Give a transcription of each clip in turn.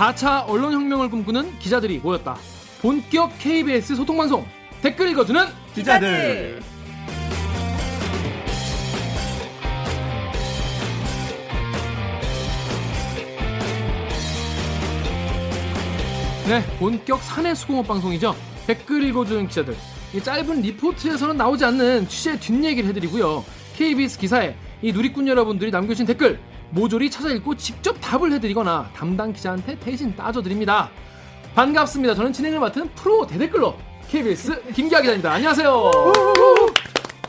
4차 언론혁명을 꿈꾸는 기자들이 모였다. 본격 KBS 소통방송 댓글 읽어주는 기자들. 네, 본격 사내 수공업 방송이죠. 댓글 읽어주는 기자들. 이 짧은 리포트에서는 나오지 않는 취재 뒷얘기를 해드리고요. KBS 기사에 이 누리꾼 여러분들이 남겨주신 댓글 모조리 찾아 읽고 직접 답을 해드리거나 담당 기자한테 대신 따져드립니다. 반갑습니다. 저는 진행을 맡은 프로 대댓글러 KBS 김기아 기자입니다. 안녕하세요.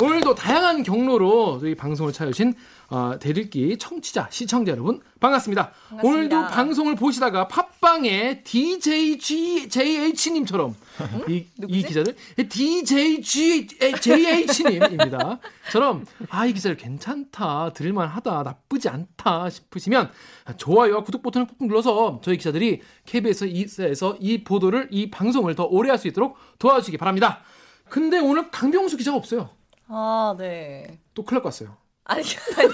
오늘도 다양한 경로로 저희 방송을 찾으신 어, 대들기 청취자, 시청자 여러분 반갑습니다. 반갑습니다. 오늘도 방송을 보시다가 팟빵에 DJGJH님처럼 이, 이? 기자들 DJGJH님입니다. 처럼 아 이 기자들 괜찮다, 들을만하다, 나쁘지 않다 싶으시면 좋아요와 구독 버튼을 꾹 눌러서 저희 기자들이 KBS에서 이 보도를 이 방송을 더 오래 할 수 있도록 도와주시기 바랍니다. 근데 오늘 강병수 기자가 없어요. 아, 네. 또 클럽 갔어요. 아니, 아니요.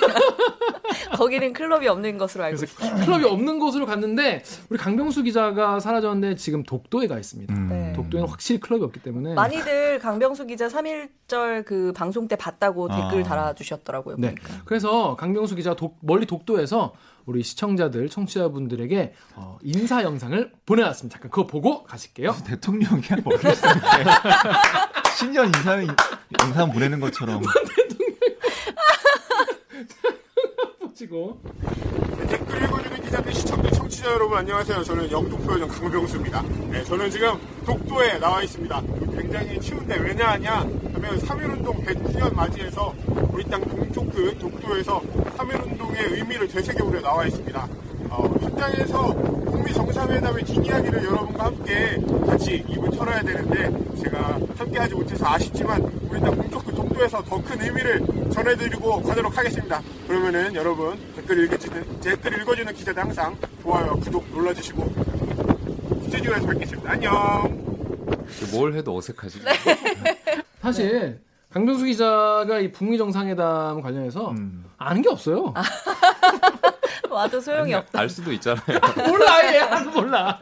거기는 클럽이 없는 것으로 알고 있어요. 클럽이 없는 곳으로 갔는데 우리 강병수 기자가 사라졌는데 지금 독도에 가 있습니다. 음. 네. 독도에는 확실히 클럽이 없기 때문에 많이들 강병수 기자 3.1절 그 방송 때 봤다고 아. 댓글 달아주셨더라고요. 네. 보니까. 그래서 강병수 기자 독, 멀리 독도에서 우리 시청자들, 청취자분들에게 어, 인사 영상을 보내왔습니다. 잠깐 그거 보고 가실게요. 대통령이 어렸을 때 신년 인사 영상 보내는 것처럼 보시고 댓글 읽어주는 기자들 시청자 청취자 여러분 안녕하세요. 저는 영독표현 강병수입니다. 네, 저는 지금 독도에 나와 있습니다. 굉장히 추운데 왜냐 하냐 하면 3.1운동 100주년 맞이해서 우리 땅 동쪽 그 독도에서 3.1운동의 의미를 되새겨보려 나와 있습니다. 어, 현장에서 북미 정상회담의 뒷이야기를 여러분과 함께 같이 입을 털어야 되는데 제가 함께 하지 못해서 아쉽지만 우리 땅 동쪽 그 독도에서 더 큰 의미를 전해드리고 가도록 하겠습니다. 그러면은 여러분 댓글 읽어주는, 댓글 읽어주는 기자들 항상 좋아요, 구독 눌러주시고 스튜디오에서 뵙겠습니다. 안녕! 뭘 해도 어색하지. 사실 강병수 기자가 이 북미 정상회담 관련해서 음. 아는 게 없어요. 와도 소용이 없다. 알 수도 있잖아요. 몰라 얘 아는 몰라.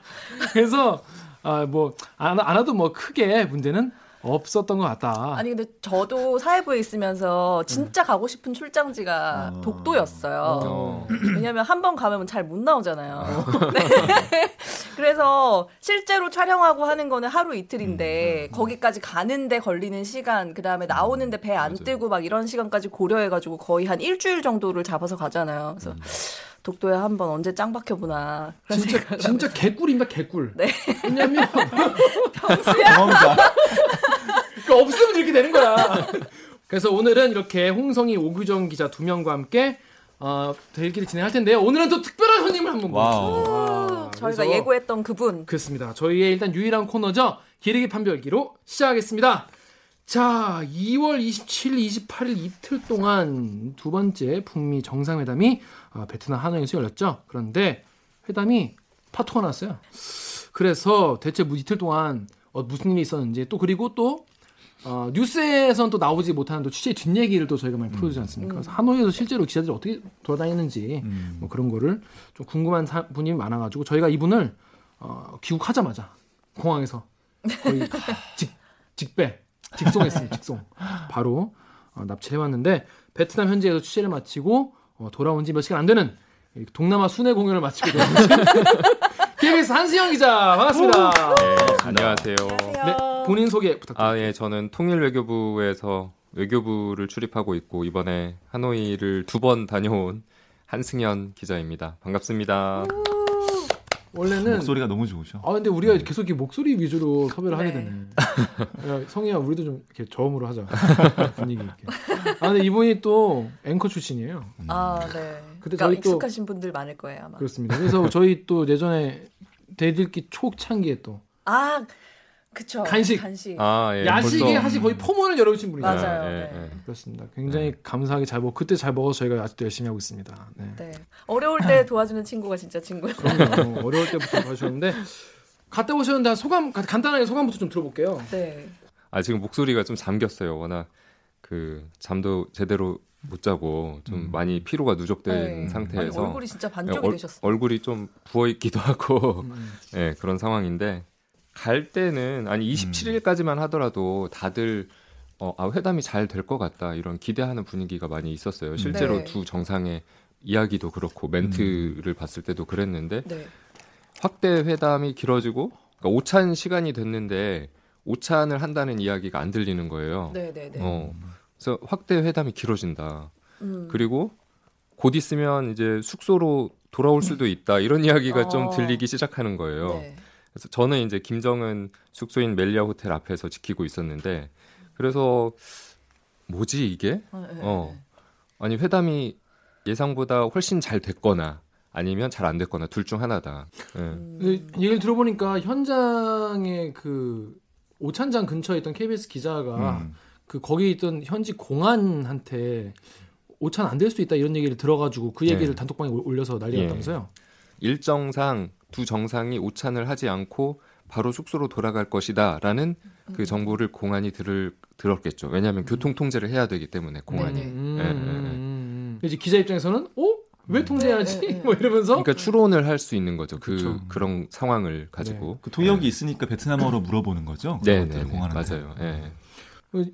그래서 아뭐 안 안 와도 뭐 크게 문제는 없었던 것 같다. 아니 근데 저도 사회부에 있으면서 진짜 네. 가고 싶은 출장지가 어. 독도였어요. 어. 왜냐면 한 번 가면 잘 못 나오잖아요. 네. 그래서 실제로 촬영하고 하는 거는 하루 음, 이틀인데 거기까지 가는데 걸리는 시간, 그 다음에 나오는데 배 안. 뜨고 막 이런 시간까지 고려해가지고 거의 한 일주일 정도를 잡아서 가잖아요. 그래서 독도에 한 번 언제 짱 박혀보나. 진짜 진짜 개꿀입니다 개꿀. 네. 왜냐면 경험자 그러니까 없으면 이렇게 되는 거야. 그래서 오늘은 이렇게 홍성희 오규정 기자 두 명과 함께 어, 대기를 진행할 텐데요. 오늘은 또 특별한 손님을 한번. 모셨습니다. 와, 저희가 예고했던 그분. 그렇습니다. 저희의 일단 유일한 코너죠. 기르기 판별기로 시작하겠습니다. 자, 2월 27일, 28일 이틀 동안 두 번째 북미 정상회담이 어, 베트남 하노이에서 열렸죠. 그런데 회담이 파토가 났어요. 그래서 대체 뭐 이틀 동안 어, 무슨 일이 있었는지 또 그리고 또 어, 뉴스에선 또 나오지 못하는 또 취재 뒷얘기를 또 저희가 많이 풀어주지 않습니까? 그래서 하노이에서 실제로 기자들이 어떻게 돌아다니는지 음. 뭐 그런 거를 좀 궁금한 사- 분이 많아가지고 저희가 이분을 어, 귀국하자마자 공항에서 거의 직, 직배 직송했습니다. 직송 바로 어, 납치를 해왔는데 베트남 현지에서 취재를 마치고 어, 돌아온 지 몇 시간 안 되는 이 동남아 순회 공연을 마치고 돌아오신 KBS 한수영 기자 반갑습니다. 네, 안녕하세요. 네, 본인 소개 부탁드립니다. 아, 예, 저는 통일 외교부에서 외교부를 출입하고 있고 이번에 하노이를 두 번 다녀온 한승현 기자입니다. 반갑습니다. 원래는 목소리가 너무 좋으셔. 아 근데 우리가 계속 이렇게 목소리 위주로 섭외를 하게 네. 되네. 야, 성희야 우리도 좀 이렇게 저음으로 하자 분위기 있게. 아 근데 이분이 또 앵커 출신이에요. 아, 네. 그때 그러니까 저희 또- 익숙하신 분들 많을 거예요, 아마. 그렇습니다. 그래서 저희 또 예전에 대들기 초창기에 또 아, 그쵸. 간식. 간식. 아, 예. 야식에 벌써- 사실 거의 포문을 열어주신 분이에요. 맞아요. 예, 네. 예. 그렇습니다. 굉장히 감사하게 잘 먹. 그때 잘 먹어서 저희가 아직도 열심히 하고 있습니다. 네. 네. 어려울 때 도와주는 친구가 진짜 친구예요. 그럼요. 어려울 때부터 봐주셨는데 갔다 오셨는데 소감 가- 간단하게 소감부터 좀 들어볼게요. 네. 아, 지금 목소리가 좀 잠겼어요. 워낙 그 잠도 제대로 못 자고 좀 음. 많이 피로가 누적된 네. 아니, 상태에서 얼굴이 진짜 반쪽이 얼- 되셨어요. 얼굴이 좀 부어 있기도 하고 음. 예, 그런 상황인데 갈 때는 아니 27일까지만 하더라도 다들 어, 아, 회담이 잘 될 것 같다 이런 기대하는 분위기가 많이 있었어요. 실제로 네. 두 정상의 이야기도 그렇고 멘트를 봤을 때도 그랬는데 네. 확대 회담이 길어지고 그러니까 오찬 시간이 됐는데 오찬을 한다는 이야기가 안 들리는 거예요. 네, 네, 네. 어, 그래서 확대 회담이 길어진다. 음. 그리고 곧 있으면 이제 숙소로 돌아올 수도 있다 이런 이야기가 좀 어. 들리기 시작하는 거예요. 네. 그래서 저는 이제 김정은 숙소인 멜리아 호텔 앞에서 지키고 있었는데 그래서 뭐지 이게? 어, 네, 어. 네. 아니 회담이 예상보다 훨씬 잘 됐거나 아니면 잘 안 됐거나 둘 중 하나다. 예. 음. 그 얘기를 들어보니까 현장에 그 오찬장 근처에 있던 KBS 기자가 음. 그 거기 있던 현지 공안한테 오찬 안 될 수도 있다 이런 얘기를 들어가지고 그 얘기를 네. 단톡방에 올- 올려서 난리가 예. 났다면서요? 일정상 두 정상이 오찬을 하지 않고 바로 숙소로 돌아갈 것이다라는 그 정보를 공안이 들을 들었겠죠. 왜냐하면 교통 통제를 해야 되기 때문에 공안이. 네네. 음, 예, 예, 예. 음, 음. 이제 기자 입장에서는 어? 왜 통제하지? 네, 네, 네. 뭐 이러면서 그러니까 추론을 할 수 있는 거죠. 그 그쵸. 그런 상황을 가지고. 그 통역이 있으니까 베트남어로 물어보는 거죠? 네, 네, 네. 맞아요. 예.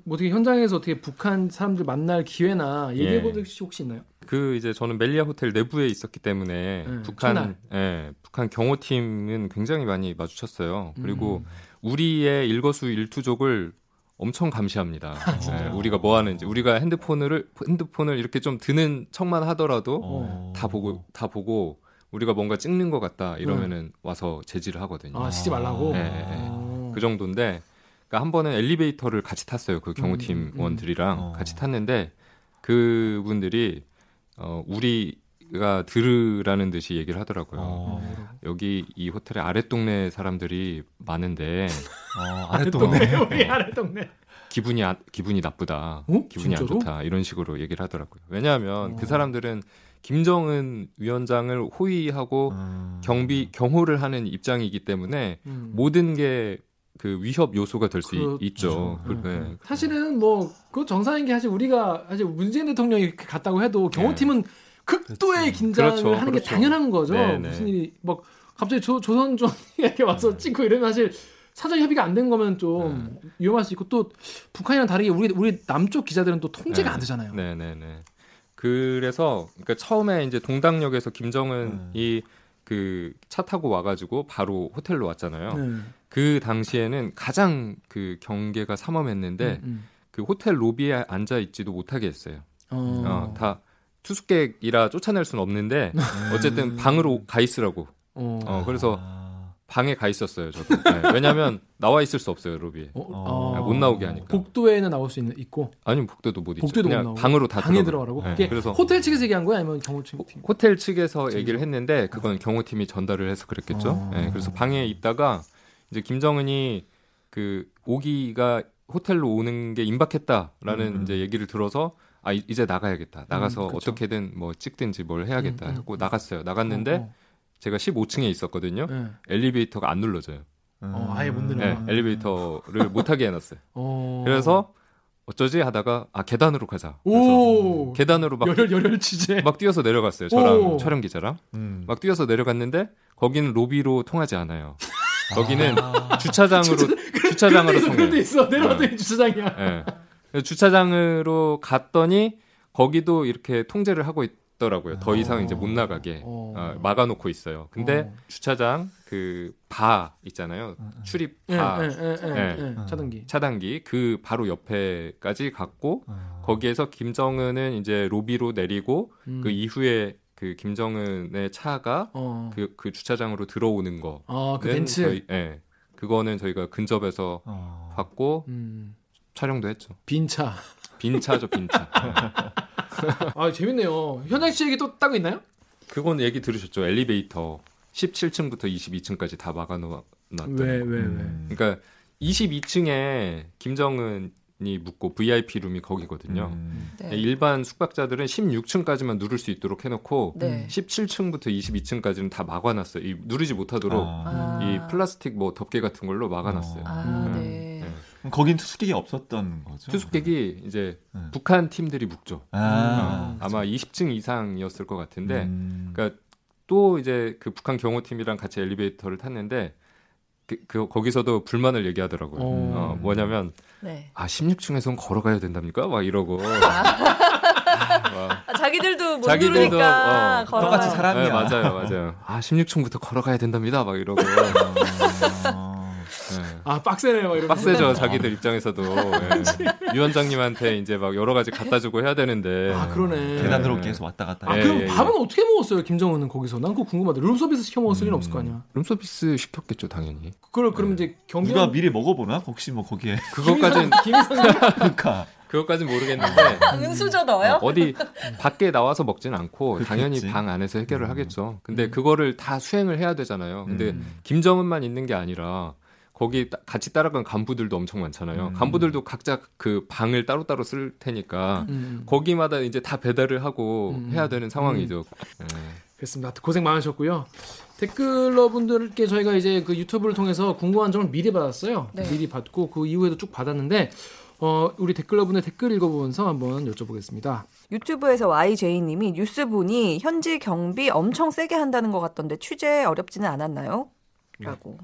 뭐 어떻게 현장에서 어떻게 북한 사람들 만날 기회나 얘기해 예. 본적 혹시 있나요? 그 이제 저는 멜리아 호텔 내부에 있었기 때문에 네, 북한 첫날. 예, 북한 경호팀은 굉장히 많이 마주쳤어요. 그리고 음. 우리의 일거수 일투족을 엄청 감시합니다. 예, 우리가 뭐 하는지 우리가 핸드폰을 핸드폰을 이렇게 좀 드는 척만 하더라도 어. 다 보고 다 보고 우리가 뭔가 찍는 것 같다 이러면은 와서 제지를 하거든요. 아 시지 말라고. 네, 네, 네. 어. 그 정도인데 그러니까 한 번은 엘리베이터를 같이 탔어요. 그 경호팀 음, 음. 원들이랑 어. 같이 탔는데 그분들이 어 우리가 들으라는 듯이 얘기를 하더라고요. 어. 여기 이 호텔의 아랫 동네 사람들이 많은데 어, 아랫 동네. 동네 우리 아래 동네. 기분이 아- 기분이 나쁘다. 어? 기분이 안 진짜로? 좋다. 이런 식으로 얘기를 하더라고요. 왜냐하면 어. 그 사람들은 김정은 위원장을 호위하고 음. 경비 경호를 하는 입장이기 때문에 음. 모든 게 그 위협 요소가 될수 그렇죠. 있죠. 그, 음. 네. 사실은 뭐 그 정상인 게 사실 우리가 사실 문재인 대통령이 이렇게 갔다고 해도 경호팀은 극도의 그렇지. 긴장을 네. 그렇죠, 하는 게 그렇죠. 당연한 거죠. 네, 네. 무슨 일이 막 갑자기 조, 조선종이 이렇게 와서 찍고 이러면 사실 사전 협의가 안 된 거면 좀 위험할 수 있고 또 북한이랑 다르게 우리 우리 남쪽 기자들은 또 통제가 네. 안 되잖아요. 네, 네, 네. 그래서 그러니까 처음에 이제 동당역에서 김정은이 그 차 타고 와가지고 바로 호텔로 왔잖아요. 네. 그 당시에는 가장 그 경계가 삼엄했는데 음, 그 호텔 로비에 앉아 있지도 못하게 했어요. 음. 어. 어, 다 투숙객이라 쫓아낼 수는 없는데 어쨌든 방으로 가 있으라고. 어. 어, 그래서 아. 방에 가 있었어요. 저도. 네, 왜냐하면 나와 있을 수 없어요 로비에. 어, 어. 어. 못 나오게 하니까. 복도에는 나올 수 있는 있고 아니면 복도도 못 있죠. 복도도 못 그냥 나오고 방으로 다 방에. 들어가라고. 네, 이게 그래서 호텔 측에서 얘기한 거야 아니면 경호 측? 팀? 호텔 측에서 얘기를 했는데 그건 경호팀이 전달을 해서 그랬겠죠. 어. 네, 그래서 방에 있다가 이제 김정은이 그 오기가 호텔로 오는 게 임박했다라는 음. 이제 얘기를 들어서 아 이- 이제 나가야겠다. 나가서 그쵸. 어떻게든 뭐 찍든지 뭘 해야겠다 음, 음, 하고 음. 나갔어요. 나갔는데 어, 제가 15층에 있었거든요. 어. 네. 엘리베이터가 안 눌러져요. 어, 아예 못 음. 내려가. 네, 엘리베이터를 못 타게 해놨어요. 어. 그래서 어쩌지 하다가 아 계단으로 가자. 그래서 오 계단으로 막, 열혈 열혈 취재. 막 뛰어서 내려갔어요. 저랑 오. 촬영 기자랑 음. 막 뛰어서 내려갔는데 거기는 로비로 통하지 않아요. 거기는 아. 주차장으로 주차 장으로 그런 데 통해. 있어 내려왔더니 주차장이야. 예. 그래서 주차장으로 갔더니 거기도 이렇게 통제를 하고 있 더라고요. 더 이상 이제 못 나가게 어. 어, 막아놓고 있어요. 근데 어. 주차장 그 바 있잖아요. 출입 예, 바 예, 예, 예, 네. 예, 차등기. 차단기 그 바로 옆에까지 갔고 어. 거기에서 김정은은 이제 로비로 내리고 음. 그 이후에 그 김정은의 차가 어. 그, 그 주차장으로 들어오는 거. 아, 그는 벤츠. 저희, 예. 그거는 저희가 근접해서 어. 봤고 음. 촬영도 했죠. 빈 차. 빈 차죠, 빈 차. 아, 재밌네요. 현장 씨 얘기 또 따고 있나요? 그건 얘기 들으셨죠? 엘리베이터 17층부터 22층까지 다 막아놨다. 왜, 왜, 왜? 음. 그러니까 22층에 김정은이 묵고 VIP 룸이 거기거든요. 음. 네. 일반 숙박자들은 16층까지만 누를 수 있도록 해놓고 네. 17층부터 22층까지는 다 막아놨어요. 이 누르지 못하도록 아. 아. 이 플라스틱 뭐 덮개 같은 걸로 막아놨어요. 아, 음. 네. 네. 거긴 투숙객이 없었던 거죠? 투숙객이 이제 네. 북한 팀들이 묵죠. 아, 어, 아마 20층 이상이었을 것 같은데 음. 그러니까 또 이제 그 북한 경호팀이랑 같이 엘리베이터를 탔는데 그, 그 거기서도 불만을 얘기하더라고요. 어. 어, 뭐냐면 네. 아 16층에선 걸어가야 된답니까? 막 이러고 막 아, 자기들도 못 자기들도, 누르니까 어, 걸어가요. 똑같이 사람이야. 네, 맞아요, 맞아요. 아 16층부터 걸어가야 된답니다. 막 이러고 어. 네. 아 빡세네요. 막 이러면서. 빡세죠 자기들 입장에서도 예. 위원장님한테 이제 막 여러 가지 갖다 주고 해야 되는데 아 그러네. 계단으로 네. 계속 왔다 갔다. 아 예, 그럼 예, 밥은 예. 어떻게 먹었어요 김정은은 거기서? 난 그거 궁금하다. 룸 서비스 시켜 먹었을 리는 음. 없을 거 아니야. 룸서비스 시켰겠죠 당연히. 그걸 그럼 이제 경비 누가 미리 먹어보나? 혹시 뭐 거기에 그것까진 김희성 그러니까 그것까진 모르겠는데 은수저 넣어요? 어, 디 밖에 나와서 먹진 않고 그렇겠지. 당연히 방 안에서 해결을 음. 하겠죠. 근데 그거를 다 수행을 해야 되잖아요. 근데 음. 김정은만 있는 게 아니라 거기 따- 같이 따라간 간부들도 엄청 많잖아요. 음. 간부들도 각자 그 방을 따로따로 쓸 테니까 음. 거기마다 이제 다 배달을 하고 음. 해야 되는 상황이죠. 예. 그렇습니다. 하여튼 고생 많으셨고요. 댓글러 분들께 저희가 이제 그 유튜브를 통해서 궁금한 점을 미리 받았어요. 네. 미리 받고 그 이후에도 쭉 받았는데 어, 우리 댓글러 분의 댓글 읽어보면서 한번 여쭤보겠습니다. 유튜브에서 YJ님이 뉴스 보니 현지 경비 엄청 세게 한다는 것 같던데 취재 어렵지는 않았나요? 라고.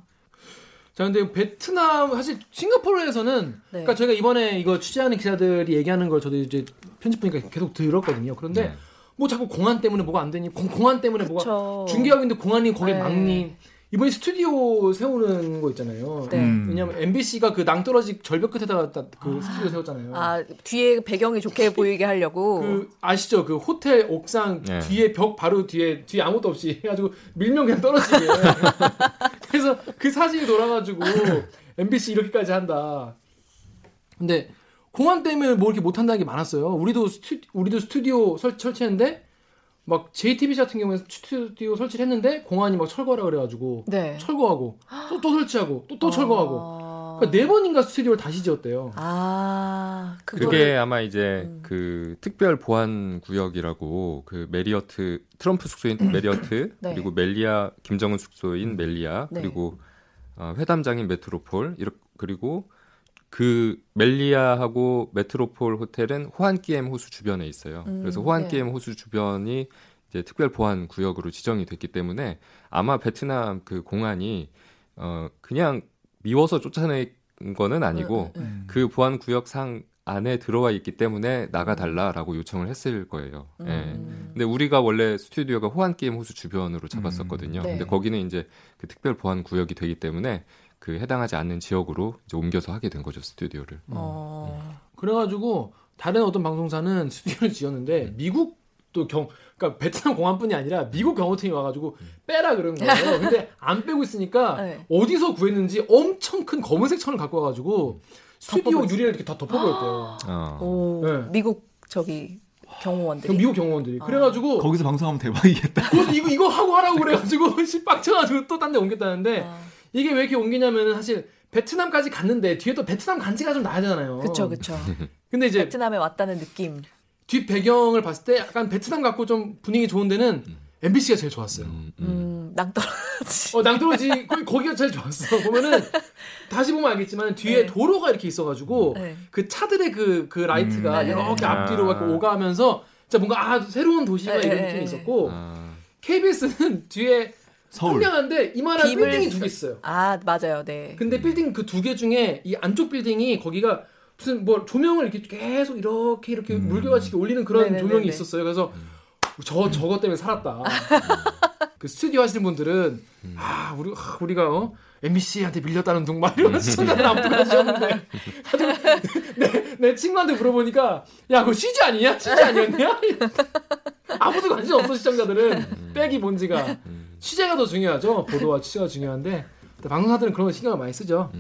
자, 근데 베트남 사실 싱가포르에서는 네. 그러니까 저희가 이번에 이거 취재하는 기자들이 얘기하는 걸 저도 이제 편집 보니까 계속 들었거든요. 그런데 네. 뭐 자꾸 공안 때문에 뭐가 안 되니? 공, 공안 때문에 뭐가 그쵸. 중개하고 있는데 공안이 거기 네. 막니? 이번에 스튜디오 세우는 거 있잖아요. 네. 음. 왜냐면 MBC가 그 낭떠러지 절벽 끝에다가 딱그 스튜디오 세웠잖아요. 아, 뒤에 배경이 좋게 보이게 하려고. 그 아시죠? 그 호텔 옥상 네. 뒤에 벽 바로 뒤에 뒤에 아무것도 없이 해가지고 밀면 그냥 떨어지게. 그래서 그 사진이 돌아가지고 MBC 이렇게까지 한다. 근데 공안 때문에 뭐 이렇게 못한다는 게 많았어요. 우리도 스튜 우리도 스튜디오 설, 설치했는데 막 JTBC 같은 경우에 스튜디오 설치를 했는데 공안이 막 철거하라 그래가지고 네. 철거하고 또 또 설치하고 또또 철거하고 아, 그러니까 네 번인가 스튜디오를 다시 지었대요. 아, 그거를- 그게 아마 이제 음. 그 특별 보안 구역이라고 그 메리어트 트럼프 숙소인 메리어트 네. 그리고 멜리아 김정은 숙소인 멜리아 네. 그리고 어, 회담장인 메트로폴 이렇 그리고 그 멜리아하고 메트로폴 호텔은 호안기엠 호수 주변에 있어요. 음, 그래서 호안기엠 호수 주변이 이제 특별 보안 구역으로 지정이 됐기 때문에 아마 베트남 그 공안이 어 그냥 미워서 쫓아낸 거는 아니고 음, 음, 그 보안 구역상 안에 들어와 있기 때문에 나가달라라고 요청을 했을 거예요. 음. 예. 근데 우리가 원래 스튜디오가 호안 게임 호수 주변으로 잡았었거든요. 음, 네. 근데 거기는 이제 그 특별 보안 구역이 되기 때문에 그 해당하지 않는 지역으로 이제 옮겨서 하게 된 거죠 스튜디오를. 어. 그래가지고 다른 어떤 방송사는 스튜디오를 지었는데 미국 도경 그러니까 베트남 공안뿐이 아니라 미국 경호팀이 와가지고 빼라 그런 거예요. 근데 안 빼고 있으니까 네. 어디서 구했는지 엄청 큰 검은색 천을 갖고 와가지고 스튜디오 덮어버렸어요. 유리를 이렇게 다 덮어버렸대요. 어. 오, 네. 미국 저기 경호원들이. 미국 경호원들이. 그래가지고 거기서 방송하면 대박이겠다. 그래서 이거 이거 하고 하라고 그래가지고 씨 빡쳐가지고 또 딴 데 옮겼다는데 아, 이게 왜 이렇게 옮기냐면은 사실 베트남까지 갔는데 뒤에 또 베트남 간지가 좀 나야 되잖아요. 그쵸, 그쵸. 근데 이제 베트남에 왔다는 느낌. 뒷 배경을 봤을 때 약간 베트남 같고 좀 분위기 좋은 데는 MBC가 제일 좋았어요. 음, 음. 음, 낭떠러지. 어, 낭떠러지 거기, 거기 가 제일 좋았어. 보면은 다시 보면 알겠지만 뒤에 네. 도로가 이렇게 있어가지고 네. 그 차들의 그, 그 라이트가 음, 네. 이렇게 아. 앞뒤로 막 이렇게 오가면서 진짜 뭔가 아 새로운 도시가 네, 이런 네, 느낌이 네. 있었고 아, KBS는 뒤에 서울. 선명한데 이만한 빌딩이 두 쓰- 개 있어요. 아, 맞아요, 네. 근데 빌딩 그 두 개 중에 이 안쪽 빌딩이 거기가 무슨 뭐 조명을 이렇게 계속 이렇게 이렇게 음. 물결같이 올리는 그런 네네네네. 조명이 있었어요. 그래서 저 저것 때문에 살았다. 그 스튜디오 하시는 분들은 아 우리 아, 우리가 어? MBC한테 밀렸다는 둥막 이러면서 시청자들 아무도 하셨는데 내, 내 친구한테 물어보니까 야 그거 CG 아니냐? CG 아니었냐? 아무도 관심 없어 시청자들은 빼기 본지가 취재가 더 중요하죠. 보도와 취재가 중요한데 방송사들은 그런 거 신경을 많이 쓰죠.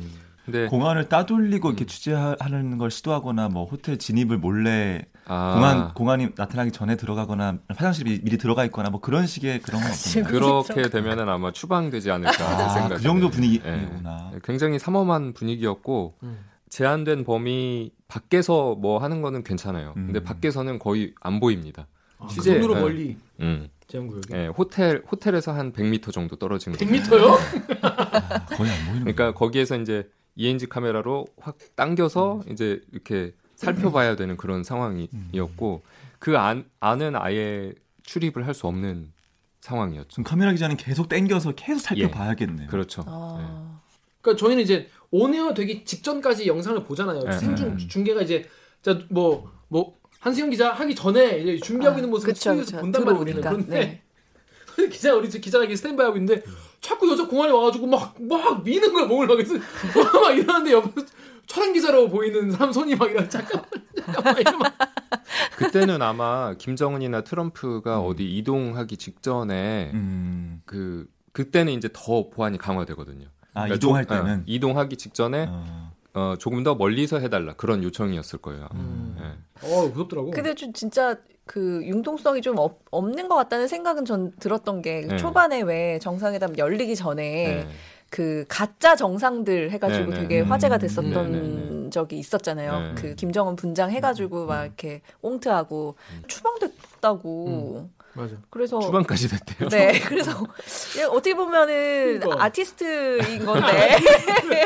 음. 근데 공안을 따돌리고 이렇게 취재하는 걸 시도하거나 뭐 호텔 진입을 몰래 아, 공안 공안이 나타나기 전에 들어가거나 화장실 이 미리 들어가 있거나 뭐 그런 식의 그런 건 없나요? 그렇게 되면은 아마 추방되지 않을까 아, 생각. 그 정도 예. 분위기구나. 굉장히 삼엄한 분위기였고 음. 제한된 범위 밖에서 뭐 하는 거는 괜찮아요. 근데 음. 밖에서는 거의 안 보입니다. 아, 그 취재, 정도로 예. 멀리 음. 제한구역이. 예, 호텔 호텔에서 한 100m 정도 떨어진 거. 100m요? 아, 거의 안 보이는 그러니까 거기에서 이제 ENG 카메라로 확 당겨서 이제 이렇게 살펴봐야 되는 그런 상황이었고 그 안, 안은 아예 출입을 할 수 없는 상황이었죠. 지금 카메라 기자는 계속 땡겨서 계속 살펴봐야겠네요. 그렇죠. 아. 그러니까 저희는 이제 온에어 되기 직전까지 영상을 보잖아요. 네. 생중 네. 중계가 이제 자뭐뭐 한수영 기자 하기 전에 이제 준비하고 아, 있는 모습을 스튜디오에서. 본단 말이에요. 우리는. 그런데 네. 기자 우리 기자가 이렇게 스탠바이 하고 있는데 자꾸 여자 공안에 와가지고 막 막 미는 거야 몸을 막 그래서 막 이러는데 옆에서 촬영 기자로 보이는 사람 손이 막 이런 잠깐만 잠깐만 이러면 그때는 아마 김정은이나 트럼프가 어디 이동하기 직전에 음. 그 그때는 이제 더 보안이 강화되거든요. 아 그러니까 이동할 조- 어, 때는 이동하기 직전에 어. 어, 조금 더 멀리서 해달라 그런 요청이었을 거예요. 음. 예. 어 무섭더라고. 근데 좀 진짜 그 융통성이 좀 없, 없는 것 같다는 생각은 전 들었던 게 네. 초반에 왜 정상회담 열리기 전에 예. 그 가짜 정상들 해가지고 네, 네. 되게 음. 화제가 됐었던 네, 네, 네. 적이 있었잖아요. 네. 그 김정은 분장 해가지고 막 이렇게 옹트하고 추방됐다고. 맞아. 그래서 추방까지 됐대요. 네, 그래서 이게 어떻게 보면은 그러니까. 아티스트인 건데,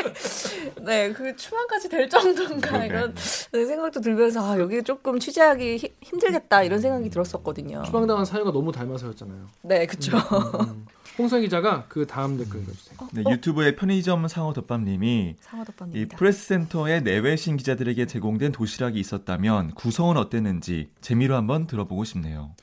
네, 그 추방까지 될 정도인가 네. 이런 생각도 들면서 아 여기 조금 취재하기 히- 힘들겠다 이런 생각이 들었었거든요. 추방당한 사유가 너무 닮아서였잖아요. 네, 그렇죠. 음. 홍성 기자가 그 다음 댓글 읽어주세요. 네, 유튜브의 편의점 상어덮밥님이 이 상어덮밥입니다. 프레스센터에 내외신 기자들에게 제공된 도시락이 있었다면 구성은 어땠는지 재미로 한번 들어보고 싶네요.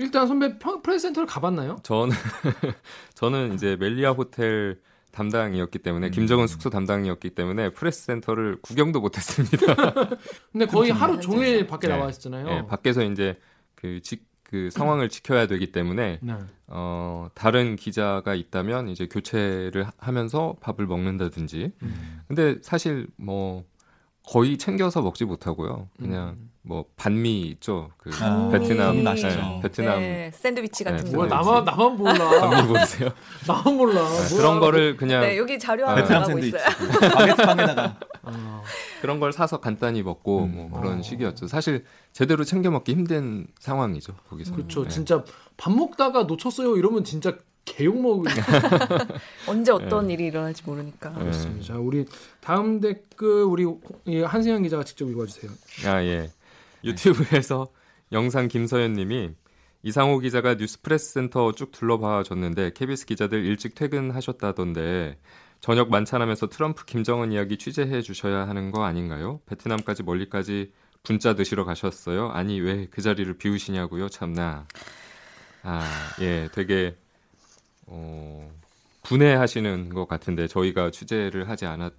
일단 선배 평- 프레스센터를 가봤나요? 저는 저는 이제 멜리아 호텔 담당이었기 때문에 김정은 숙소 담당이었기 때문에 프레스 센터를 구경도 못했습니다. 근데 거의 하루 완전 종일 밖에 네. 나와 있었잖아요. 예, 밖에서 이제 그, 지, 그 상황을 지켜야 되기 때문에 네. 어, 다른 기자가 있다면 이제 교체를 하- 하면서 밥을 먹는다든지. 음. 근데 사실 뭐 거의 챙겨서 먹지 못하고요. 그냥 음. 뭐 반미 있죠. 그 아, 베트남 맛있죠. 네, 베트남 네, 샌드위치 같은 네, 거. 샌드위치. 나만 나만 몰라. 반미 보세요. 나만 몰라. 네. 그런 거를 그냥 네, 여기 자료 하나 베트남 샌드위치. 있어요. 바게트 빵에다가 아, 그런 걸 사서 간단히 먹고 음. 뭐 그런 어. 식이었죠. 사실 제대로 챙겨 먹기 힘든 상황이죠. 거기서. 그렇죠. 네. 진짜 밥 먹다가 놓쳤어요. 이러면 진짜 개욕 먹을 언제 어떤 네. 일이 일어날지 모르니까. 네. 그렇습니다. 자, 우리 다음 댓글 우리 이 한승현 기자가 직접 읽어주세요. 아 예. 유튜브에서 영상 김서연 님이 이상호 기자가 뉴스프레스 센터 쭉 둘러봐 줬는데 KBS 기자들 일찍 퇴근하셨다던데 저녁 만찬하면서 트럼프 김정은 이야기 취재해 주셔야 하는 거 아닌가요? 베트남까지 멀리까지 분짜 드시러 가셨어요? 아니 왜 그 자리를 비우시냐고요? 참나. 아 예, 되게 어, 분해하시는 것 같은데 저희가 취재를 하지 않았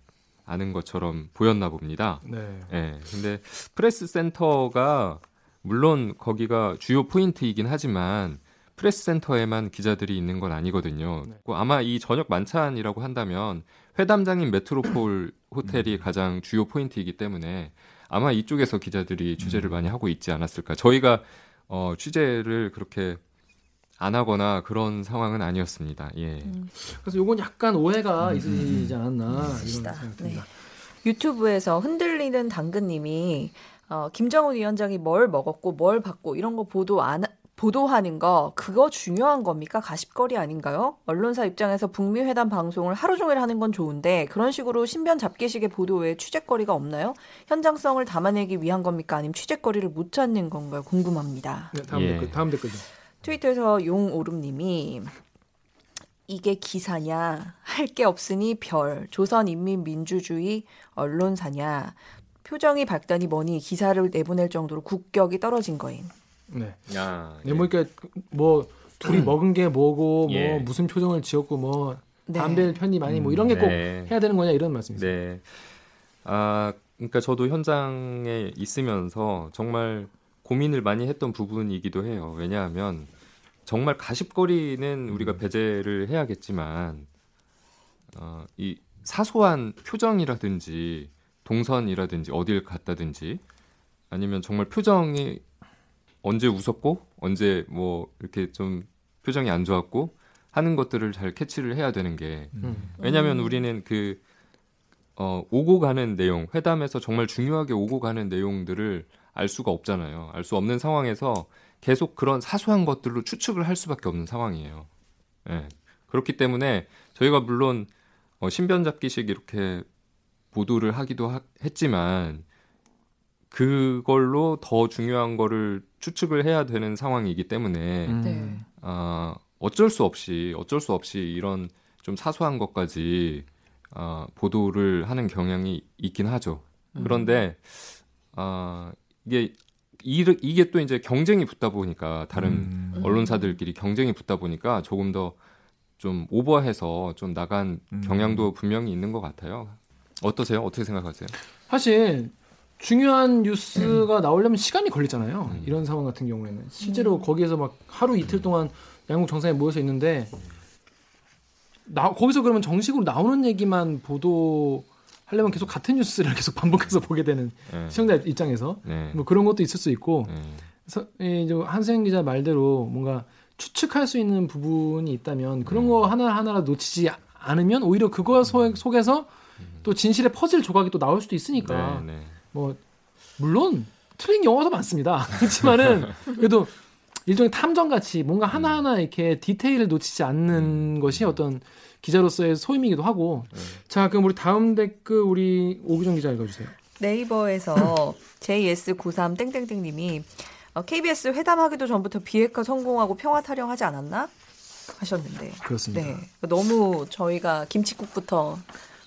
않은 것처럼 보였나 봅니다. 네. 예. 근데 프레스 센터가 물론 거기가 주요 포인트이긴 하지만 프레스 센터에만 기자들이 있는 건 아니거든요. 네. 그 아마 이 저녁 만찬이라고 한다면 회담장인 메트로폴 호텔이 가장 주요 포인트이기 때문에 아마 이쪽에서 기자들이 취재를 많이 하고 있지 않았을까. 저희가 어, 취재를 그렇게 안 하거나 그런 상황은 아니었습니다. 예. 그래서 요건 약간 오해가 음, 있으지 않았나 이런 봅시다. 생각이 듭니다. 유튜브에서 흔들리는 당근님이 어, 김정은 위원장이 뭘 먹었고 뭘 받고 이런 거 보도 안 보도하는 거 그거 중요한 겁니까? 가십거리 아닌가요? 언론사 입장에서 북미 회담 방송을 하루 종일 하는 건 좋은데 그런 식으로 신변 잡기식의 보도 외에 취재거리가 없나요? 현장성을 담아내기 위한 겁니까? 아니면 취재거리를 못 찾는 건가요? 궁금합니다. 네, 다음 예. 댓글 다음 댓글도. 트위터에서 용오름님이 이게 기사냐 할 게 없으니 별 조선인민민주주의 언론사냐 표정이 밝다니 뭐니 기사를 내보낼 정도로 국격이 떨어진 거임. 네. 야, 네, 뭐 이렇게 뭐 둘이 먹은 게 뭐고 뭐 예. 무슨 표정을 지었고 뭐 네. 담배를 편이 많이 뭐 이런 게꼭 네. 해야 되는 거냐 이런 말씀이세요. 네. 아, 그러니까 저도 현장에 있으면서 정말 고민을 많이 했던 부분이기도 해요. 왜냐하면 정말 가십거리는 우리가 배제를 해야겠지만 어, 이 사소한 표정이라든지 동선이라든지 어딜 갔다든지 아니면 정말 표정이 언제 웃었고 언제 뭐 이렇게 좀 표정이 안 좋았고 하는 것들을 잘 캐치를 해야 되는 게 음. 왜냐하면 우리는 그 어, 오고 가는 내용, 회담에서 정말 중요하게 오고 가는 내용들을 알 수가 없잖아요. 알 수 없는 상황에서 계속 그런 사소한 것들로 추측을 할 수밖에 없는 상황이에요. 예. 그렇기 때문에 저희가 물론 어, 신변 잡기식 이렇게 보도를 하기도 하, 했지만 그걸로 더 중요한 거를 추측을 해야 되는 상황이기 때문에 음. 네. 아, 어쩔 수 없이 어쩔 수 없이 이런 좀 사소한 것까지 아, 보도를 하는 경향이 있긴 하죠. 음. 그런데 아, 이게 이, 이게 또 이제 경쟁이 붙다 보니까 다른 음. 언론사들끼리 경쟁이 붙다 보니까 조금 더 좀 오버해서 좀 나간 음. 경향도 분명히 있는 것 같아요. 어떠세요? 어떻게 생각하세요? 사실 중요한 뉴스가 나오려면 시간이 걸리잖아요. 음. 이런 상황 같은 경우에는 실제로 음. 거기에서 막 하루 이틀 동안 양국 정상에 모여서 있는데 나 거기서 그러면 정식으로 나오는 얘기만 보도 하려면 계속 같은 뉴스를 계속 반복해서 보게 되는 네. 시청자 입장에서 네. 뭐 그런 것도 있을 수 있고 네. 그래서 이제 한수영 기자 말대로 뭔가 추측할 수 있는 부분이 있다면 그런 거 하나 하나 놓치지 않으면 오히려 그거 소- 속에서 또 진실의 퍼즐 조각이 또 나올 수도 있으니까 네, 네. 뭐 물론 트랙 영화도 많습니다. 그렇지만은 그래도 일종의 탐정 같이 뭔가 하나 하나 이렇게 디테일을 놓치지 않는 것이 어떤 기자로서의 소임이기도 하고. 자 그럼 우리 다음 댓글 우리 오규정 기자 읽어주세요. 네이버에서 JS93 땡땡땡님이 어, KBS 회담하기도 전부터 비핵화 성공하고 평화 타령하지 않았나? 하셨는데. 그렇습니다. 네. 너무 저희가 김치국부터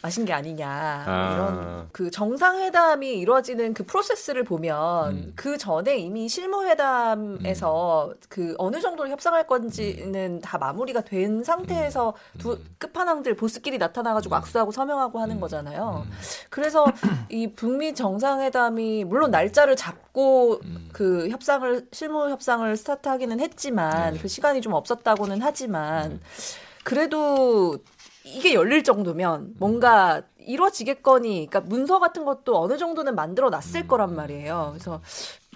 마신 게 아니냐 아. 이런 그 정상회담이 이루어지는 그 프로세스를 보면 음. 그 전에 이미 실무회담에서 그 어느 정도로 협상할 건지는 다 마무리가 된 상태에서 두 끝판왕들 보스끼리 나타나가지고 악수하고 서명하고 하는 거잖아요. 그래서 이 북미 정상회담이 물론 날짜를 잡고 음. 그 협상을 실무 협상을 스타트하기는 했지만 네. 그 시간이 좀 없었다고는 하지만 그래도 이게 열릴 정도면 뭔가 이루어지겠거니 그러니까 문서 같은 것도 어느 정도는 만들어 놨을 거란 말이에요. 그래서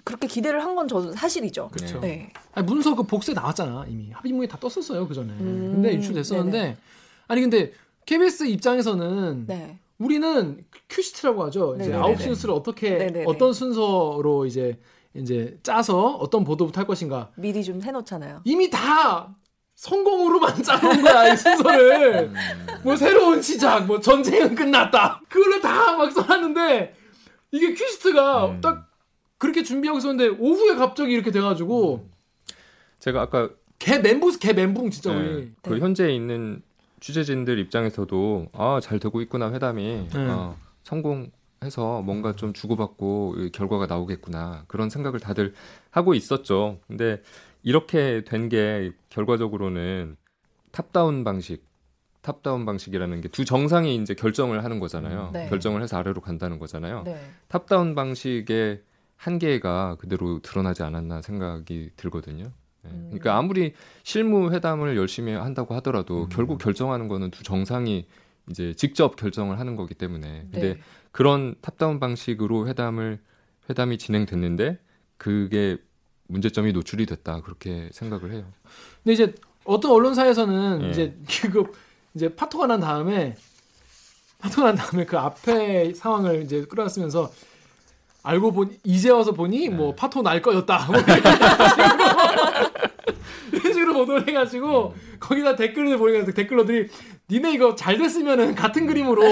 그렇게 기대를 한 건 저도 사실이죠. 그렇죠. 네. 아니, 문서 그 복수에 나왔잖아 이미 합의문이 다 떴었어요 그 전에. 음, 근데 유출됐었는데 네네. 아니 근데 KBS 입장에서는 네. 우리는 큐시트라고 하죠. 이제. 아홉 시 뉴스를 어떻게 네네네. 어떤 순서로 이제 이제 짜서 어떤 보도부터 할 것인가 미리 좀 해놓잖아요. 이미 다 성공으로만 짜놓은 거야 이 순서를 뭐 새로운 시작 뭐 전쟁은 끝났다 그걸로 다 막 써놨는데 이게 큐시트가 음. 딱 그렇게 준비하고 있었는데 오후에 갑자기 이렇게 돼가지고 제가 아까 개 멘붕 개 멘붕 진짜 네, 우리 그 네. 현재 있는 취재진들 입장에서도 아 잘 되고 있구나 회담이 네. 어, 성공 해서 뭔가 좀 주고받고 이 결과가 나오겠구나 그런 생각을 다들 하고 있었죠. 근데 이렇게 된 게 결과적으로는 top-down 방식, top-down 방식이라는 게 두 정상이 이제 결정을 하는 거잖아요. 네. 결정을 해서 아래로 간다는 거잖아요. 네. top-down 방식의 한계가 그대로 드러나지 않았나 생각이 들거든요. 네. 음. 그러니까 아무리 실무 회담을 열심히 한다고 하더라도 음. 결국 결정하는 거는 두 정상이 이제 직접 결정을 하는 거기 때문에 근데 네. 그런 탑다운 방식으로 회담을 회담이 진행됐는데 그게 문제점이 노출이 됐다. 그렇게 생각을 해요. 근데 이제 어떤 언론사에서는 예. 이제 그거 이제 파토가 난 다음에 파토가 난 다음에 그 앞에 상황을 이제 끌어왔으면서 알고 보니 이제 와서 보니 뭐 파토 날 거였다. 뭐 이런 식으로 보도를 해가지고 거기다 댓글을 보니까 댓글러들이 니네 이거 잘 됐으면은 같은 그림으로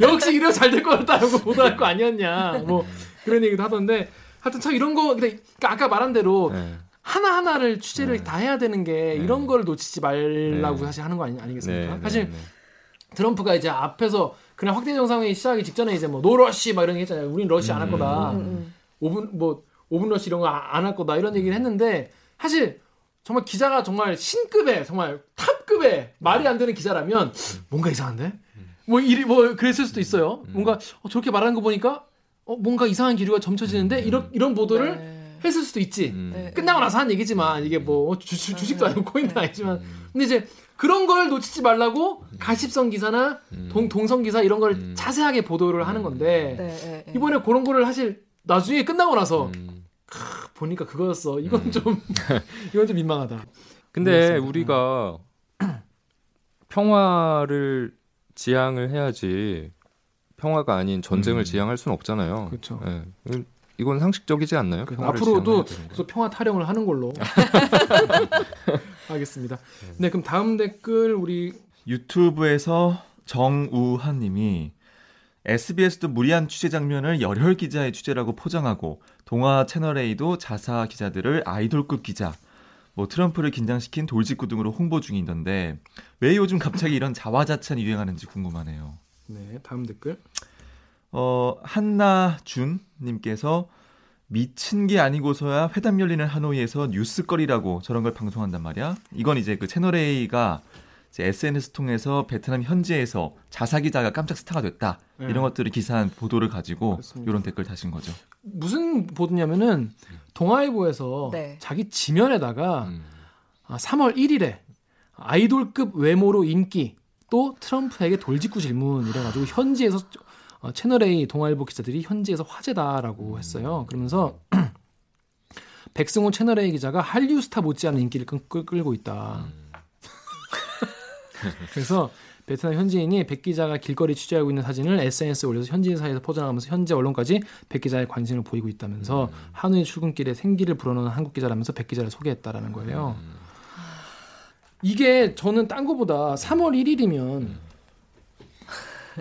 역시 이래서 잘될 거였다라고 보도할 거 아니었냐. 뭐 그런 얘기도 하던데 하여튼 참 이런 거 그러니까 아까 말한 대로 네. 하나 하나를 취재를 다 해야 되는 게 이런 걸 놓치지 말라고 네. 사실 하는 거 아니, 아니겠습니까? 네, 사실 네, 네. 트럼프가 이제 앞에서 그냥 확대 정상회의 시작하기 직전에 이제 뭐 노러시 막 이런 게 했잖아요. 우린 러시 안 할 거다. 음, 음. 5분 뭐 5분 러시 이런 거 안 할 거다 이런 얘기를 했는데 사실 정말 기자가 정말 신급의 정말 탑급의 말이 안 되는 기자라면 뭔가 이상한데 뭐 이리 뭐 그랬을 수도 있어요. 뭔가 어, 저렇게 말하는 거 보니까 어, 뭔가 이상한 기류가 점쳐지는데 이런 이런 보도를 네. 했을 수도 있지. 음. 네. 끝나고 나서 한 얘기지만 이게 뭐 주, 주, 주식도 아니고 코인도 아니지만 음. 근데 이제 그런 걸 놓치지 말라고 가십성 기사나 음. 동, 동성 기사 이런 걸 음. 자세하게 보도를 하는 건데 네, 네, 네. 이번에 그런 거를 사실 나중에 끝나고 나서 음. 보니까 그거였어. 이건 좀 이건 좀 민망하다. 근데 그렇습니다. 우리가 평화를 지향을 해야지 평화가 아닌 전쟁을 음. 지향할 수는 없잖아요. 그렇죠. 예. 이건- 상식적이지 않나요? 평화를 앞으로도. 계속 평화 타령을 하는 걸로 하겠습니다. 네, 그럼 다음 댓글 우리 유튜브에서 정우한 님이 SBS도 무리한 취재 장면을 열혈 기자의 취재라고 포장하고 동아 채널A도 자사 기자들을 아이돌급 기자, 뭐 트럼프를 긴장시킨 돌직구 등으로 홍보 중이던데 왜 요즘 갑자기 이런 자화자찬이 유행하는지 궁금하네요. 네, 다음 댓글. 어, 한나준 님께서 미친 게 아니고서야 회담 열리는 하노이에서 뉴스거리라고 저런 걸 방송한단 말이야. 이건 이제 그 채널 A가 이제 SNS 통해서 베트남 현지에서 자사 기자가 깜짝 스타가 됐다. 네. 이런 것들을 기사한 보도를 가지고 그렇습니다. 이런 댓글 다신 거죠. 무슨 보도냐면은 동아일보에서 네. 자기 지면에다가 음. 아, 3월 1일에 아이돌급 외모로 인기 또 트럼프에게 돌직구 질문 이래가지고 현지에서 어, 채널 A 동아일보 기자들이 현지에서 화제다라고 했어요. 그러면서 백승호 채널 A 기자가 한류 스타 못지않은 인기를 끌, 끌, 끌고 있다. 그래서 베트남 현지인이 백 기자가 길거리 취재하고 있는 사진을 SNS에 올려서 현지인 사이에서 퍼져나가면서 현지 언론까지 백 기자의 관심을 보이고 있다면서 하노이 출근길에 생기를 불어넣은 한국 기자라면서 백 기자를 소개했다라는 거예요. 이게 저는 딴 거보다 3월 1일이면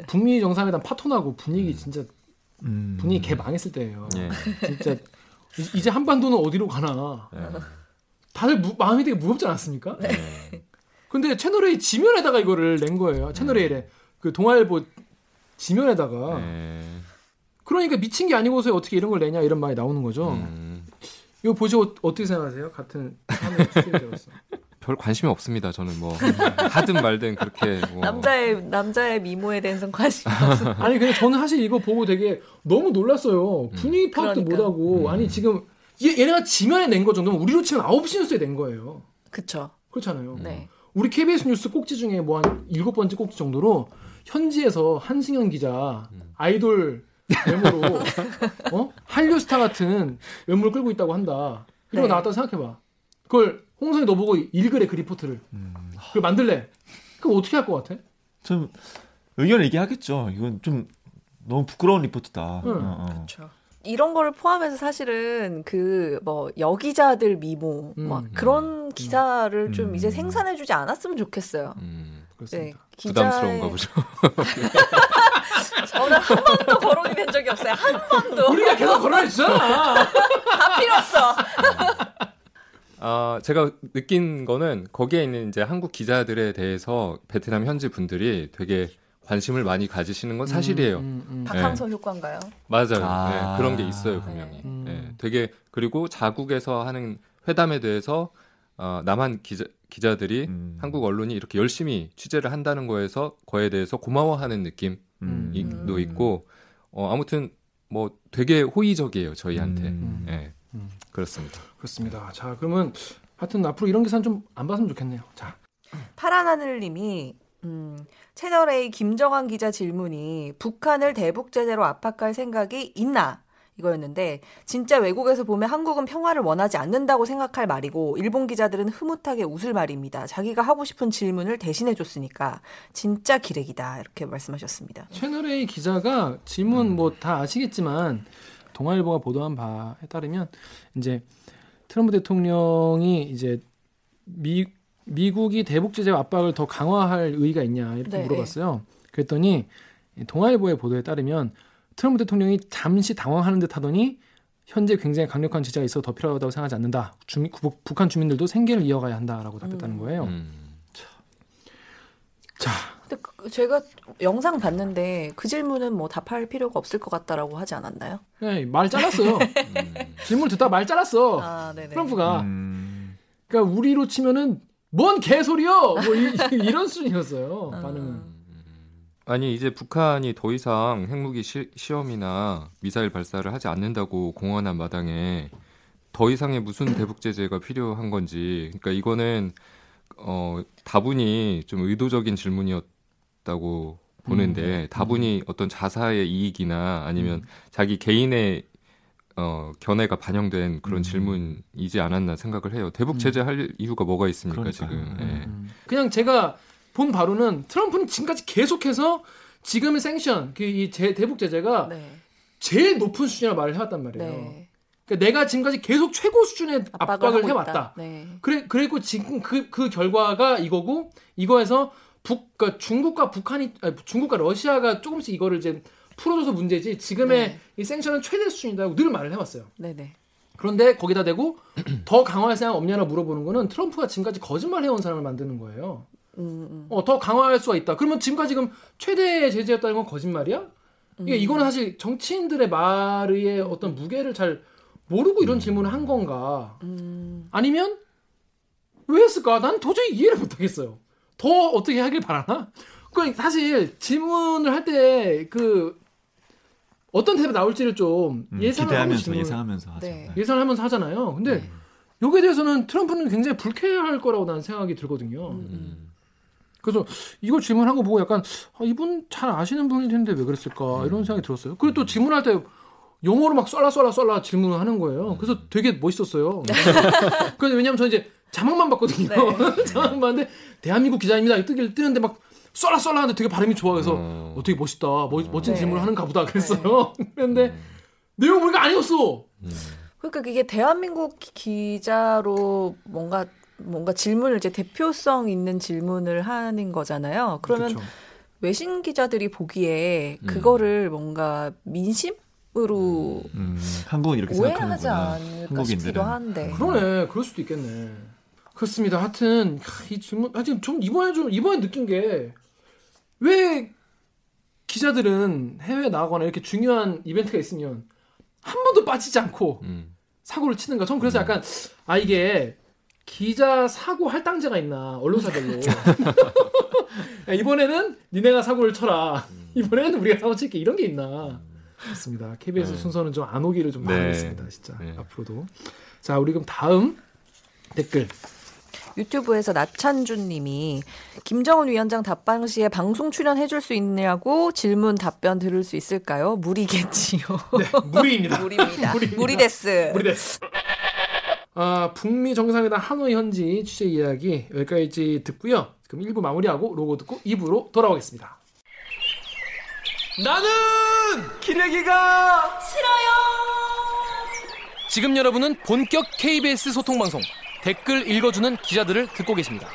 북미 정상회담 파토나고 분위기 진짜 음. 분위기 개 망했을 때예요. 예. 진짜 이- 이제 한반도는 어디로 가나. 예. 다들 무- 마음이 되게 무겁지 않았습니까? 예. 근데 채널A 지면에다가 이거를 낸 거예요. 채널A에 그 동아일보 지면에다가 예. 그러니까 미친 게 아니고서 어떻게 이런 걸 내냐 이런 말이 나오는 거죠. 음. 이거 보시고 어떻게 생각하세요? 같은 사람의 취재자로서. 별 관심이 없습니다. 저는 뭐 하든 말든 그렇게 뭐 남자의 남자의 미모에 대해서는 관심이 없어. 아니 근데 저는 사실 이거 보고 되게 너무 놀랐어요. 분위기 파악도 그러니까. 못 하고 아니 지금 얘, 얘네가 지면에 낸 거 정도면 우리로 치면 9시 뉴스에 낸 거예요. 그쵸. 그렇잖아요. 네. 우리 KBS 뉴스 꼭지 중에 뭐 한 일곱 번째 꼭지 정도로 현지에서 한승현 기자 아이돌 외모로 어? 한류 스타 같은 외모를 끌고 있다고 한다. 이런 거 네. 나왔다 생각해봐. 그걸 홍성이 너 보고 읽으래 그 리포트를. 그걸 만들래. 그럼 어떻게 할 것 같아? 좀 의견을 얘기하겠죠. 이건 좀 너무 부끄러운 리포트다. 응. 어, 어. 그렇죠. 이런 거를 포함해서 사실은 그 뭐 여기자들 미모 음. 막 그런 기사를 좀 음. 이제 생산해주지 않았으면 좋겠어요. 음, 네, 그렇습니다. 부담스러운가 보죠. 저는 한 번도 거론이 된 적이 없어요. 한 번도 우리가 계속 주잖아. 다 필요 없어. 아, 제가 느낀 거는 거기에 있는 이제 한국 기자들에 대해서 베트남 현지 분들이 되게 관심을 많이 가지시는 건 사실이에요. 음, 음, 음. 박항서 효과인가요? 맞아요. 아. 네, 그런 게 있어요, 분명히. 음. 네, 되게 그리고 자국에서 하는 회담에 대해서 어, 남한 기자, 기자들이 음. 한국 언론이 이렇게 열심히 취재를 한다는 거에서 거에 대해서 고마워하는 느낌도 음. 음. 있고 어, 아무튼 뭐 되게 호의적이에요 저희한테. 음. 네, 음. 그렇습니다. 그렇습니다. 자 그러면 하여튼 앞으로 이런 기사는 좀 안 봤으면 좋겠네요. 자 파란 하늘님이 음, 채널 A 김정환 기자 질문이 북한을 대북 제재로 압박할 생각이 있나 이거였는데 진짜 외국에서 보면 한국은 평화를 원하지 않는다고 생각할 말이고 일본 기자들은 흐뭇하게 웃을 말입니다. 자기가 하고 싶은 질문을 대신해 줬으니까 진짜 기레기다 이렇게 말씀하셨습니다. 채널 A 기자가 질문 뭐 다 아시겠지만 동아일보가 보도한 바에 따르면 이제 트럼프 대통령이 이제 미 미국이 대북 제재 압박을 더 강화할 의의가 있냐 이렇게 네. 물어봤어요. 그랬더니 동아일보의 보도에 따르면 트럼프 대통령이 잠시 당황하는 듯 하더니 현재 굉장히 강력한 지지가 있어 더 필요하다고 생각하지 않는다. 주민, 구- 북한 주민들도 생계를 이어가야 한다라고 답했다는 거예요. 음. 자, 그- 제가 영상 봤는데 그 질문은 뭐 답할 필요가 없을 것 같다라고 하지 않았나요? 네, 말 잘랐어요. 음. 질문 듣다 말 잘랐어. 아, 네네. 트럼프가. 음. 그러니까 우리로 치면은 뭔 개소리요? 뭐 이, 이런 수준이었어요. 아. 반응은. 아니 이제 북한이 더 이상 핵무기 시, 시험이나 미사일 발사를 하지 않는다고 공언한 마당에 더 이상의 무슨 대북 제재가 필요한 건지 그러니까 이거는 어 다분히 좀 의도적인 질문이었 다고 보는데 다분히 어떤 자사의 이익이나 아니면 자기 개인의 어 견해가 반영된 그런 음. 질문이지 않았나 생각을 해요. 대북 제재할 이유가 뭐가 있습니까 그러니까요. 지금? 예. 음. 그냥 제가 본 바로는 트럼프는 지금까지 계속해서 지금의 생션, 그이 대북 제재가 네. 제일 높은 수준이라 말을 해왔단 말이에요. 네. 그러니까 내가 지금까지 계속 최고 수준의 압박을, 하고 해왔다. 네. 그래 그리고 지금 그 그 결과가 이거고 이거에서 북 그러니까 중국과 북한이 아니, 중국과 러시아가 조금씩 이거를 이제 풀어줘서 문제지 지금의 네. 이 생션은 최대 수준이라고 늘 말을 해왔어요. 네네. 그런데 거기다 대고 더 강화할 생각 없냐나 물어보는 거는 트럼프가 지금까지 거짓말 해온 사람을 만드는 거예요. 음, 음. 어, 더 강화할 수가 있다. 그러면 지금까지 지금 최대 제재였다는 건 거짓말이야? 이게 이거는 사실 정치인들의 말의 어떤 무게를 잘 모르고 이런 질문을 한 건가? 음. 아니면 왜 했을까? 난 도저히 이해를 못하겠어요. 더 어떻게 하길 바라나? 그 사실 질문을 할 때 그 어떤 대답이 나올지를 좀 음, 질문 예상하면서 하죠. 네. 네. 예상을 하면서 하잖아요. 근데 여기에 대해서는 트럼프는 굉장히 불쾌할 거라고 나는 생각이 들거든요. 음. 그래서 이걸 질문한 거 보고 약간 아, 이분 잘 아시는 분일 텐데 왜 그랬을까 이런 생각이 들었어요. 그리고 또 질문할 때 영어로 막 쏠라 쏠라 쏠라 질문을 하는 거예요. 그래서 되게 멋있었어요. 그래서 왜냐면 저 이제 자막만 봤거든요. 자막만 봤는데 대한민국 기자입니다. 이 뜨길 뜨는데 막 쏠라 쏠라 하는데 되게 발음이 좋아. 그래서 어. 어, 되게 멋있다. 멋, 멋진 네. 질문을 하는가 보다 그랬어요. 그런데 내용 보니까 아니었어. 그러니까 이게 대한민국 기- 기자로 뭔가 뭔가 질문을 이제 대표성 있는 질문을 하는 거잖아요. 그러면 그렇죠. 외신 기자들이 보기에 그거를 뭔가 민심 으로 음, 한국은 이렇게 오해하지 생각하는구나. 않을까 한국인들은. 싶기도 한데. 그러네. 그럴 수도 있겠네. 그렇습니다. 하여튼 이 질문 하여튼 좀 이번에 좀 이번에 느낀 게 왜 기자들은 해외에 나가거나 이렇게 중요한 이벤트가 있으면 한 번도 빠지지 않고 음. 사고를 치는가? 전 그래서 약간 아 이게 기자 사고 할당제가 있나 언론사별로 야, 이번에는 니네가 사고를 쳐라 이번에는 우리가 사고 칠게 이런 게 있나 그렇습니다 KBS 네. 순서는 좀 안 오기를 좀 네. 바라겠습니다 진짜 네. 앞으로도 자 우리 그럼 다음 댓글 유튜브에서 나찬준 님이 김정은 위원장 답방 시에 방송 출연해 줄 수 있냐고 질문 답변 들을 수 있을까요? 무리겠지요. 네 무리입니다 무리입니다. 무리입니다. 무리데스. 무리됐어 아 북미 정상회담 하노이 현지 취재 이야기 여기까지 듣고요 그럼 1부 마무리하고 로고 듣고 2부로 돌아오겠습니다 나는 기레기가 싫어요. 지금 여러분은 본격 KBS 소통 방송 댓글 읽어주는 기자들을 듣고 계십니다.